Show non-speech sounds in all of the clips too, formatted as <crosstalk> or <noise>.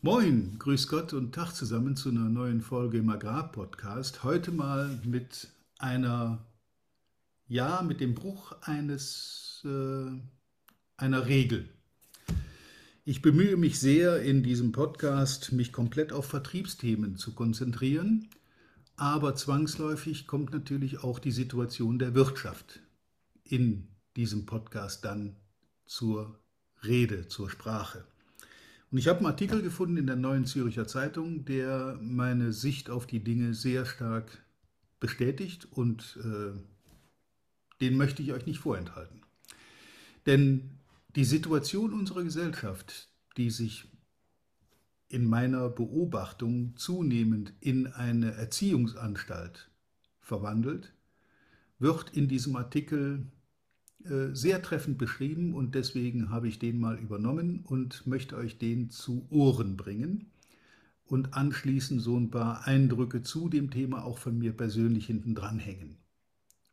Moin, grüß Gott und Tag zusammen zu einer neuen Folge im Agrarpodcast. Heute mal mit einer, ja, mit dem Bruch eines, äh, einer Regel. Ich bemühe mich sehr in diesem Podcast, mich komplett auf Vertriebsthemen zu konzentrieren, aber zwangsläufig kommt natürlich auch die Situation der Wirtschaft in diesem Podcast dann zur Rede, zur Sprache. Und ich habe einen Artikel gefunden in der Neuen Züricher Zeitung, der meine Sicht auf die Dinge sehr stark bestätigt und äh, den möchte ich euch nicht vorenthalten. Denn die Situation unserer Gesellschaft, die sich in meiner Beobachtung zunehmend in eine Erziehungsanstalt verwandelt, wird in diesem Artikel sehr treffend beschrieben und deswegen habe ich den mal übernommen und möchte euch den zu Ohren bringen und anschließend so ein paar Eindrücke zu dem Thema auch von mir persönlich hinten dranhängen.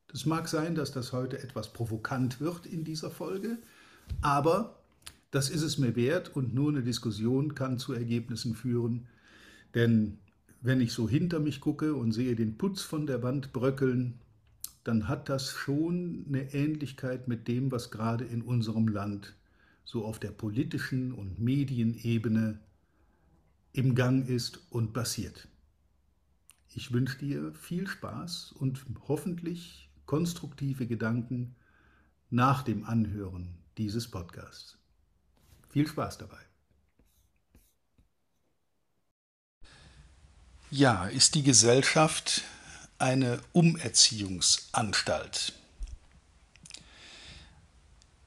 Das mag sein, dass das heute etwas provokant wird in dieser Folge, aber das ist es mir wert und nur eine Diskussion kann zu Ergebnissen führen, denn wenn ich so hinter mich gucke und sehe den Putz von der Wand bröckeln, dann hat das schon eine Ähnlichkeit mit dem, was gerade in unserem Land so auf der politischen und Medienebene im Gang ist und passiert. Ich wünsche dir viel Spaß und hoffentlich konstruktive Gedanken nach dem Anhören dieses Podcasts. Viel Spaß dabei. Ja, ist die Gesellschaft eine Umerziehungsanstalt.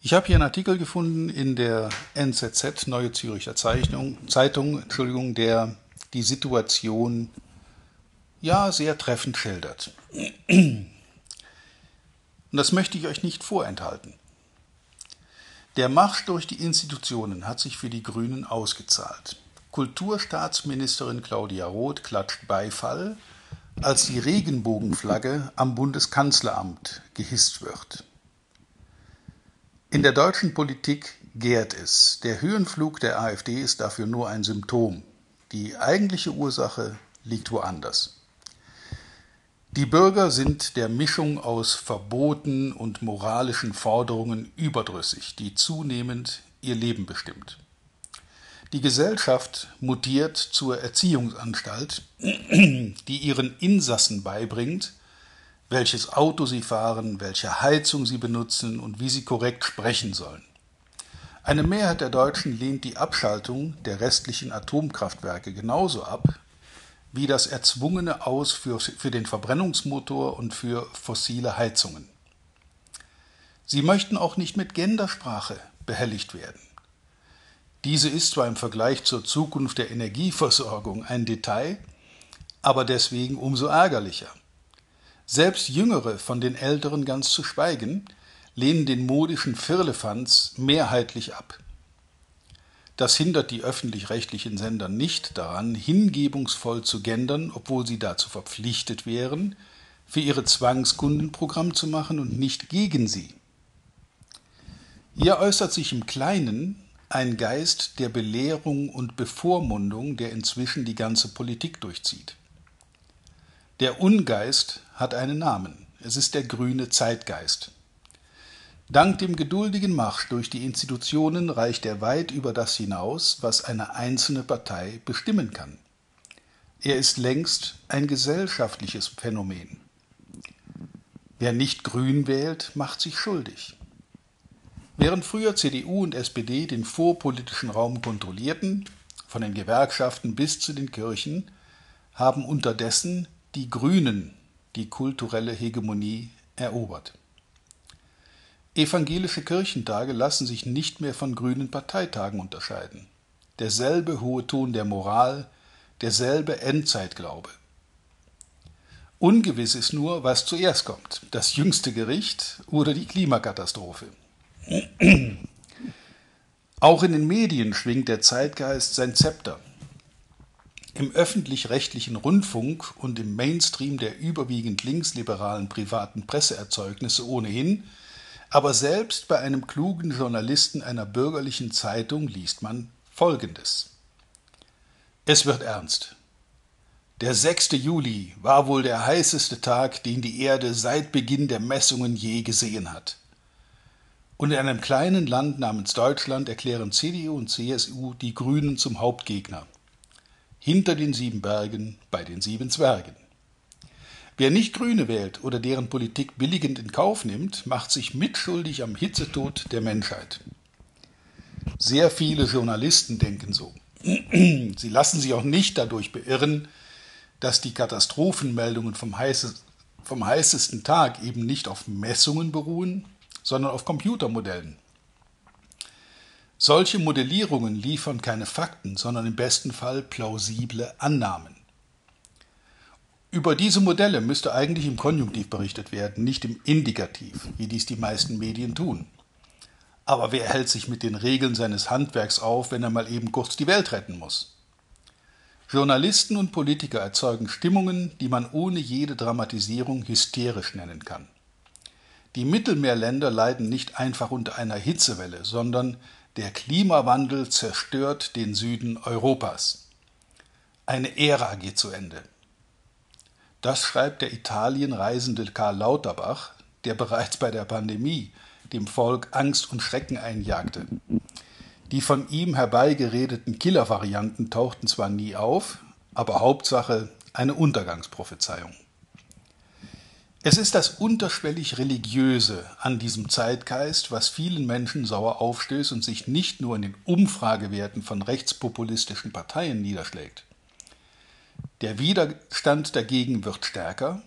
Ich habe hier einen Artikel gefunden in der NZZ, Neue Züricher Zeitung, Zeitung Entschuldigung, der die Situation ja sehr treffend schildert. Und das möchte ich euch nicht vorenthalten. Der Marsch durch die Institutionen hat sich für die Grünen ausgezahlt. Kulturstaatsministerin Claudia Roth klatscht Beifall, als die Regenbogenflagge am Bundeskanzleramt gehisst wird. In der deutschen Politik gärt es. Der Höhenflug der AfD ist dafür nur ein Symptom. Die eigentliche Ursache liegt woanders. Die Bürger sind der Mischung aus Verboten und moralischen Forderungen überdrüssig, die zunehmend ihr Leben bestimmt. Die Gesellschaft mutiert zur Erziehungsanstalt, die ihren Insassen beibringt, welches Auto sie fahren, welche Heizung sie benutzen und wie sie korrekt sprechen sollen. Eine Mehrheit der Deutschen lehnt die Abschaltung der restlichen Atomkraftwerke genauso ab wie das erzwungene Aus für, für den Verbrennungsmotor und für fossile Heizungen. Sie möchten auch nicht mit Gendersprache behelligt werden. Diese ist zwar im Vergleich zur Zukunft der Energieversorgung ein Detail, aber deswegen umso ärgerlicher. Selbst Jüngere, von den Älteren ganz zu schweigen, lehnen den modischen Firlefanz mehrheitlich ab. Das hindert die öffentlich-rechtlichen Sender nicht daran, hingebungsvoll zu gendern, obwohl sie dazu verpflichtet wären, für ihre Zwangskunden Programm zu machen und nicht gegen sie. Hier äußert sich im Kleinen ein Geist der Belehrung und Bevormundung, der inzwischen die ganze Politik durchzieht. Der Ungeist hat einen Namen. Es ist der grüne Zeitgeist. Dank dem geduldigen Marsch durch die Institutionen reicht er weit über das hinaus, was eine einzelne Partei bestimmen kann. Er ist längst ein gesellschaftliches Phänomen. Wer nicht grün wählt, macht sich schuldig. Während früher CDU und SPD den vorpolitischen Raum kontrollierten, von den Gewerkschaften bis zu den Kirchen, haben unterdessen die Grünen die kulturelle Hegemonie erobert. Evangelische Kirchentage lassen sich nicht mehr von grünen Parteitagen unterscheiden. Derselbe hohe Ton der Moral, derselbe Endzeitglaube. Ungewiss ist nur, was zuerst kommt, das jüngste Gericht oder die Klimakatastrophe. Auch in den Medien schwingt der Zeitgeist sein Zepter. Im öffentlich-rechtlichen Rundfunk und im Mainstream der überwiegend linksliberalen privaten Presseerzeugnisse ohnehin, aber selbst bei einem klugen Journalisten einer bürgerlichen Zeitung liest man Folgendes. Es wird ernst. Der 6. Juli war wohl der heißeste Tag, den die Erde seit Beginn der Messungen je gesehen hat. Und in einem kleinen Land namens Deutschland erklären CDU und CSU die Grünen zum Hauptgegner. Hinter den sieben Bergen, bei den sieben Zwergen. Wer nicht Grüne wählt oder deren Politik billigend in Kauf nimmt, macht sich mitschuldig am Hitzetod der Menschheit. Sehr viele Journalisten denken so. <clears throat> Sie lassen sich auch nicht dadurch beirren, dass die Katastrophenmeldungen vom, heißes, vom heißesten Tag eben nicht auf Messungen beruhen, sondern auf Computermodellen. Solche Modellierungen liefern keine Fakten, sondern im besten Fall plausible Annahmen. Über diese Modelle müsste eigentlich im Konjunktiv berichtet werden, nicht im Indikativ, wie dies die meisten Medien tun. Aber wer hält sich mit den Regeln seines Handwerks auf, wenn er mal eben kurz die Welt retten muss? Journalisten und Politiker erzeugen Stimmungen, die man ohne jede Dramatisierung hysterisch nennen kann. Die Mittelmeerländer leiden nicht einfach unter einer Hitzewelle, sondern der Klimawandel zerstört den Süden Europas. Eine Ära geht zu Ende. Das schreibt der Italien reisende Karl Lauterbach, der bereits bei der Pandemie dem Volk Angst und Schrecken einjagte. Die von ihm herbeigeredeten Killer-Varianten tauchten zwar nie auf, aber Hauptsache eine Untergangsprophezeiung. Es ist das unterschwellig Religiöse an diesem Zeitgeist, was vielen Menschen sauer aufstößt und sich nicht nur in den Umfragewerten von rechtspopulistischen Parteien niederschlägt. Der Widerstand dagegen wird stärker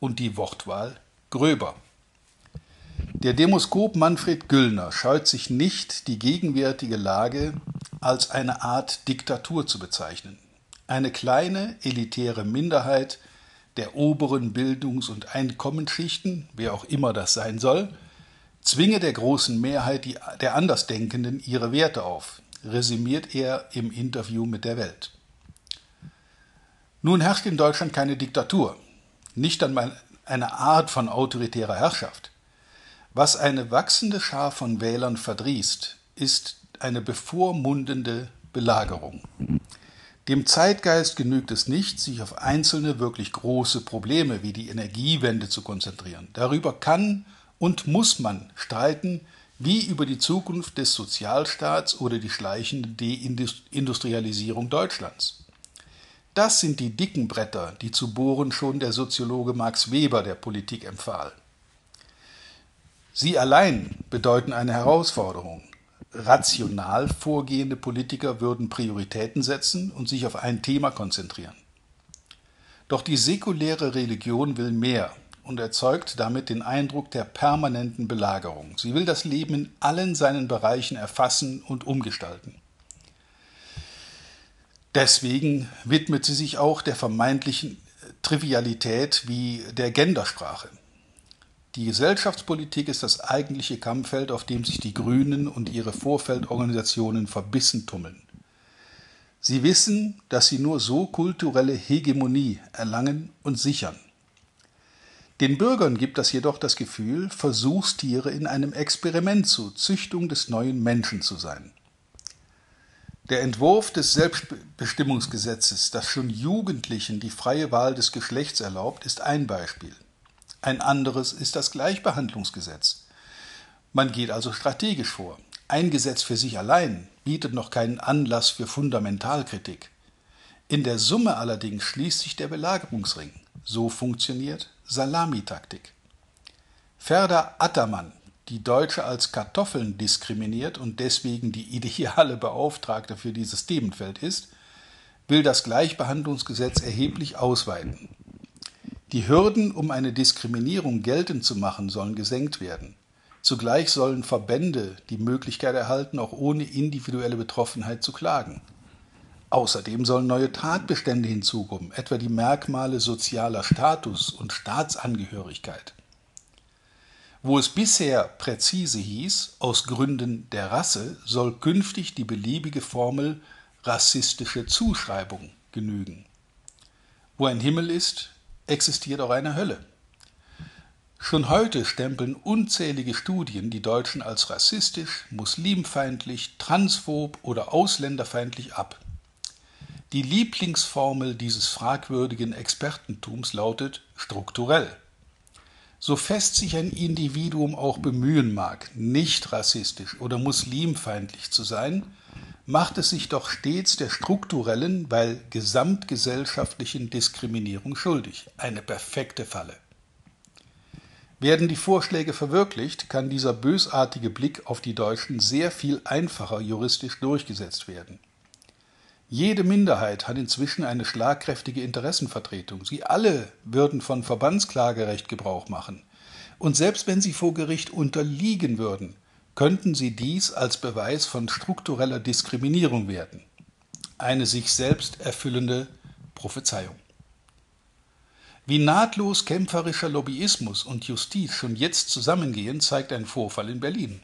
und die Wortwahl gröber. Der Demoskop Manfred Güllner scheut sich nicht, die gegenwärtige Lage als eine Art Diktatur zu bezeichnen. Eine kleine, elitäre Minderheit der oberen Bildungs- und Einkommensschichten, wer auch immer das sein soll, zwinge der großen Mehrheit der Andersdenkenden ihre Werte auf, resümiert er im Interview mit der Welt. Nun herrscht in Deutschland keine Diktatur, nicht einmal eine Art von autoritärer Herrschaft. Was eine wachsende Schar von Wählern verdrießt, ist eine bevormundende Belagerung. Dem Zeitgeist genügt es nicht, sich auf einzelne wirklich große Probleme wie die Energiewende zu konzentrieren. Darüber kann und muss man streiten, wie über die Zukunft des Sozialstaats oder die schleichende Deindustrialisierung Deutschlands. Das sind die dicken Bretter, die zu bohren schon der Soziologe Max Weber der Politik empfahl. Sie allein bedeuten eine Herausforderung. Rational vorgehende Politiker würden Prioritäten setzen und sich auf ein Thema konzentrieren. Doch die säkuläre Religion will mehr und erzeugt damit den Eindruck der permanenten Belagerung. Sie will das Leben in allen seinen Bereichen erfassen und umgestalten. Deswegen widmet sie sich auch der vermeintlichen Trivialität wie der Gendersprache. Die Gesellschaftspolitik ist das eigentliche Kampffeld, auf dem sich die Grünen und ihre Vorfeldorganisationen verbissen tummeln. Sie wissen, dass sie nur so kulturelle Hegemonie erlangen und sichern. Den Bürgern gibt das jedoch das Gefühl, Versuchstiere in einem Experiment zur Züchtung des neuen Menschen zu sein. Der Entwurf des Selbstbestimmungsgesetzes, das schon Jugendlichen die freie Wahl des Geschlechts erlaubt, ist ein Beispiel. Ein anderes ist das Gleichbehandlungsgesetz. Man geht also strategisch vor. Ein Gesetz für sich allein bietet noch keinen Anlass für Fundamentalkritik. In der Summe allerdings schließt sich der Belagerungsring. So funktioniert Salamitaktik. Ferda Attermann, die Deutsche als Kartoffeln diskriminiert und deswegen die ideale Beauftragte für dieses Themenfeld ist, will das Gleichbehandlungsgesetz erheblich ausweiten. Die Hürden, um eine Diskriminierung geltend zu machen, sollen gesenkt werden. Zugleich sollen Verbände die Möglichkeit erhalten, auch ohne individuelle Betroffenheit zu klagen. Außerdem sollen neue Tatbestände hinzukommen, etwa die Merkmale sozialer Status und Staatsangehörigkeit. Wo es bisher präzise hieß, aus Gründen der Rasse soll künftig die beliebige Formel rassistische Zuschreibung genügen. Wo ein Himmel ist, existiert auch eine Hölle. Schon heute stempeln unzählige Studien die Deutschen als rassistisch, muslimfeindlich, transphob oder ausländerfeindlich ab. Die Lieblingsformel dieses fragwürdigen Expertentums lautet strukturell. So fest sich ein Individuum auch bemühen mag, nicht rassistisch oder muslimfeindlich zu sein, macht es sich doch stets der strukturellen, weil gesamtgesellschaftlichen Diskriminierung schuldig. Eine perfekte Falle. Werden die Vorschläge verwirklicht, kann dieser bösartige Blick auf die Deutschen sehr viel einfacher juristisch durchgesetzt werden. Jede Minderheit hat inzwischen eine schlagkräftige Interessenvertretung. Sie alle würden von Verbandsklagerecht Gebrauch machen. Und selbst wenn sie vor Gericht unterliegen würden, könnten sie dies als Beweis von struktureller Diskriminierung werten. Eine sich selbst erfüllende Prophezeiung. Wie nahtlos kämpferischer Lobbyismus und Justiz schon jetzt zusammengehen, zeigt ein Vorfall in Berlin.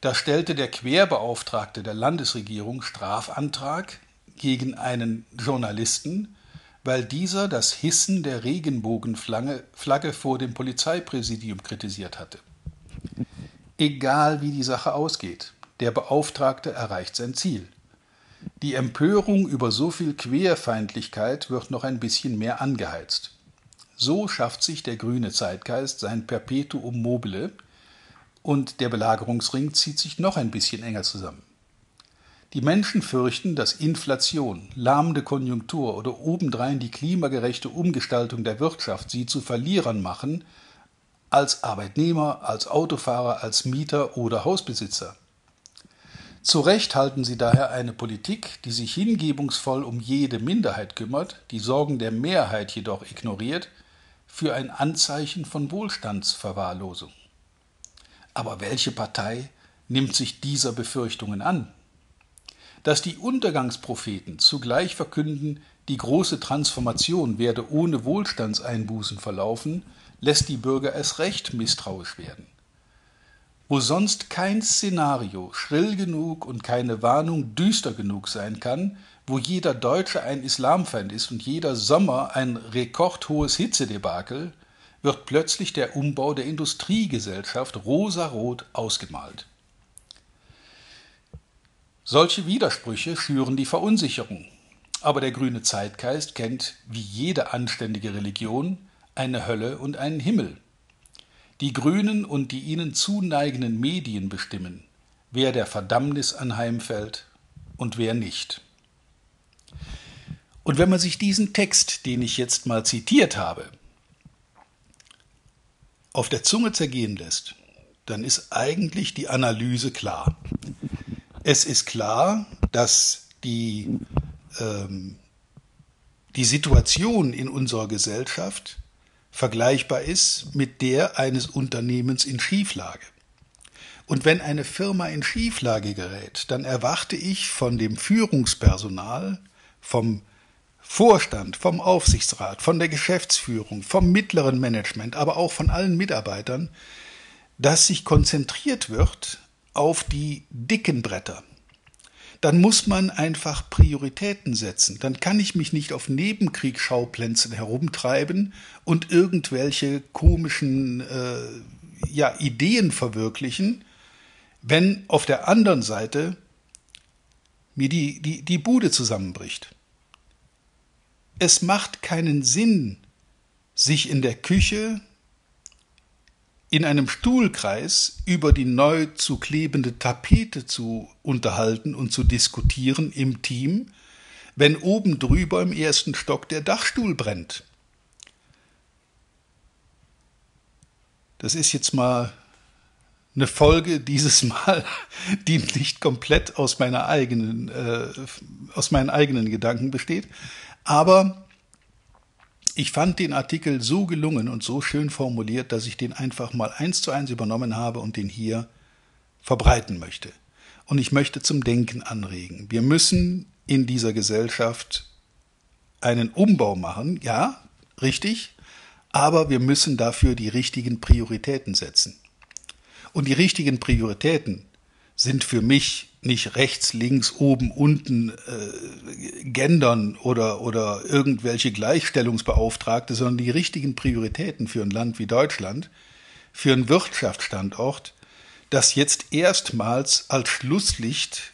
Da stellte der Querbeauftragte der Landesregierung Strafantrag gegen einen Journalisten, weil dieser das Hissen der Regenbogenflagge vor dem Polizeipräsidium kritisiert hatte. Egal wie die Sache ausgeht, der Beauftragte erreicht sein Ziel. Die Empörung über so viel Querfeindlichkeit wird noch ein bisschen mehr angeheizt. So schafft sich der grüne Zeitgeist sein Perpetuum mobile und der Belagerungsring zieht sich noch ein bisschen enger zusammen. Die Menschen fürchten, dass Inflation, lahmende Konjunktur oder obendrein die klimagerechte Umgestaltung der Wirtschaft sie zu Verlierern machen, als Arbeitnehmer, als Autofahrer, als Mieter oder Hausbesitzer. Zu Recht halten sie daher eine Politik, die sich hingebungsvoll um jede Minderheit kümmert, die Sorgen der Mehrheit jedoch ignoriert, für ein Anzeichen von Wohlstandsverwahrlosung. Aber welche Partei nimmt sich dieser Befürchtungen an? Dass die Untergangspropheten zugleich verkünden, die große Transformation werde ohne Wohlstandseinbußen verlaufen, lässt die Bürger erst recht misstrauisch werden. Wo sonst kein Szenario schrill genug und keine Warnung düster genug sein kann, wo jeder Deutsche ein Islamfeind ist und jeder Sommer ein rekordhohes Hitzedebakel, wird plötzlich der Umbau der Industriegesellschaft rosarot ausgemalt. Solche Widersprüche schüren die Verunsicherung. Aber der grüne Zeitgeist kennt, wie jede anständige Religion, eine Hölle und einen Himmel. Die Grünen und die ihnen zuneigenden Medien bestimmen, wer der Verdammnis anheimfällt und wer nicht. Und wenn man sich diesen Text, den ich jetzt mal zitiert habe, auf der Zunge zergehen lässt, dann ist eigentlich die Analyse klar. Es ist klar, dass die, ähm, die Situation in unserer Gesellschaft vergleichbar ist mit der eines Unternehmens in Schieflage. Und wenn eine Firma in Schieflage gerät, dann erwarte ich von dem Führungspersonal, vom Vorstand, vom Aufsichtsrat, von der Geschäftsführung, vom mittleren Management, aber auch von allen Mitarbeitern, dass sich konzentriert wird auf die dicken Bretter, dann muss man einfach Prioritäten setzen. Dann kann ich mich nicht auf Nebenkriegsschauplätzen herumtreiben und irgendwelche komischen äh, ja, Ideen verwirklichen, wenn auf der anderen Seite mir die, die, die Bude zusammenbricht. Es macht keinen Sinn, sich in der Küche in einem Stuhlkreis über die neu zu klebende Tapete zu unterhalten und zu diskutieren im Team, wenn oben drüber im ersten Stock der Dachstuhl brennt. Das ist jetzt mal eine Folge dieses Mal, die nicht komplett aus meiner eigenen, äh, aus meinen eigenen Gedanken besteht, aber ich fand den Artikel so gelungen und so schön formuliert, dass ich den einfach mal eins zu eins übernommen habe und den hier verbreiten möchte. Und ich möchte zum Denken anregen. Wir müssen in dieser Gesellschaft einen Umbau machen, ja, richtig, aber wir müssen dafür die richtigen Prioritäten setzen. Und die richtigen Prioritäten sind für mich nicht rechts, links, oben, unten äh, gendern oder, oder irgendwelche Gleichstellungsbeauftragte, sondern die richtigen Prioritäten für ein Land wie Deutschland, für einen Wirtschaftsstandort, das jetzt erstmals als Schlusslicht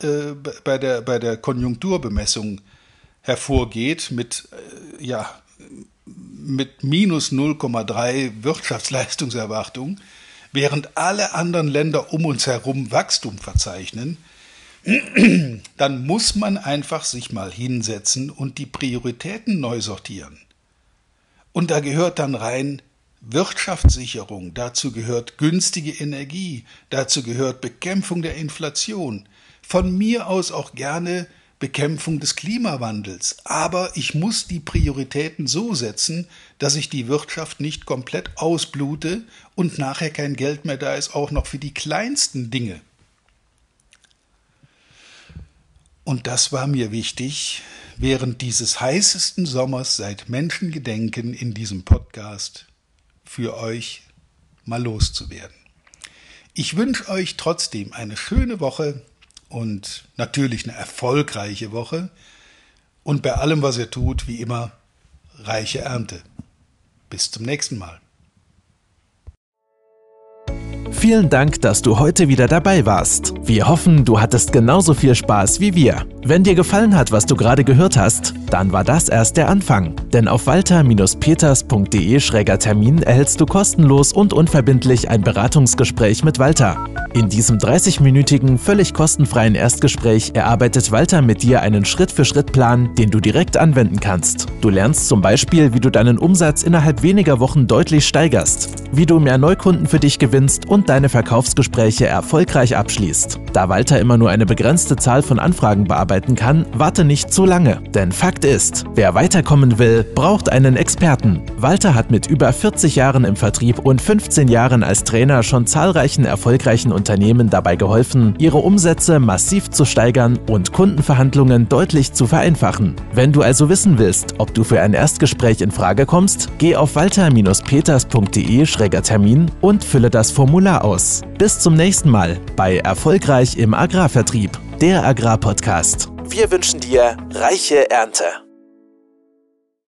äh, bei, der, bei der Konjunkturbemessung hervorgeht mit, äh, ja, mit minus 0,3 Wirtschaftsleistungserwartung, während alle anderen Länder um uns herum Wachstum verzeichnen, <clears throat> dann muss man einfach sich mal hinsetzen und die Prioritäten neu sortieren. Und da gehört dann rein Wirtschaftssicherung, dazu gehört günstige Energie, dazu gehört Bekämpfung der Inflation, von mir aus auch gerne Bekämpfung des Klimawandels. Aber ich muss die Prioritäten so setzen, dass ich die Wirtschaft nicht komplett ausblute und nachher kein Geld mehr da ist, auch noch für die kleinsten Dinge. Und das war mir wichtig, während dieses heißesten Sommers seit Menschengedenken in diesem Podcast für euch mal loszuwerden. Ich wünsche euch trotzdem eine schöne Woche und natürlich eine erfolgreiche Woche und bei allem, was ihr tut, wie immer, reiche Ernte. Bis zum nächsten Mal. Vielen Dank, dass du heute wieder dabei warst. Wir hoffen, du hattest genauso viel Spaß wie wir. Wenn dir gefallen hat, was du gerade gehört hast, dann war das erst der Anfang. Denn auf walter-peters.de-termin erhältst du kostenlos und unverbindlich ein Beratungsgespräch mit Walter. In diesem 30-minütigen, völlig kostenfreien Erstgespräch erarbeitet Walter mit dir einen Schritt-für-Schritt-Plan, den du direkt anwenden kannst. Du lernst zum Beispiel, wie du deinen Umsatz innerhalb weniger Wochen deutlich steigerst, wie du mehr Neukunden für dich gewinnst und deine Verkaufsgespräche erfolgreich abschließt. Da Walter immer nur eine begrenzte Zahl von Anfragen bearbeiten kann, warte nicht zu lange. Denn Fakt ist, wer weiterkommen will, braucht einen Experten. Walter hat mit über 40 Jahren im Vertrieb und 15 Jahren als Trainer schon zahlreichen erfolgreichen Unternehmen dabei geholfen, ihre Umsätze massiv zu steigern und Kundenverhandlungen deutlich zu vereinfachen. Wenn du also wissen willst, ob du für ein Erstgespräch in Frage kommst, geh auf walter-peters.de-termin und fülle das Formular aus. Bis zum nächsten Mal bei Erfolgreich im Agrarvertrieb, der Agrarpodcast. Wir wünschen dir reiche Ernte.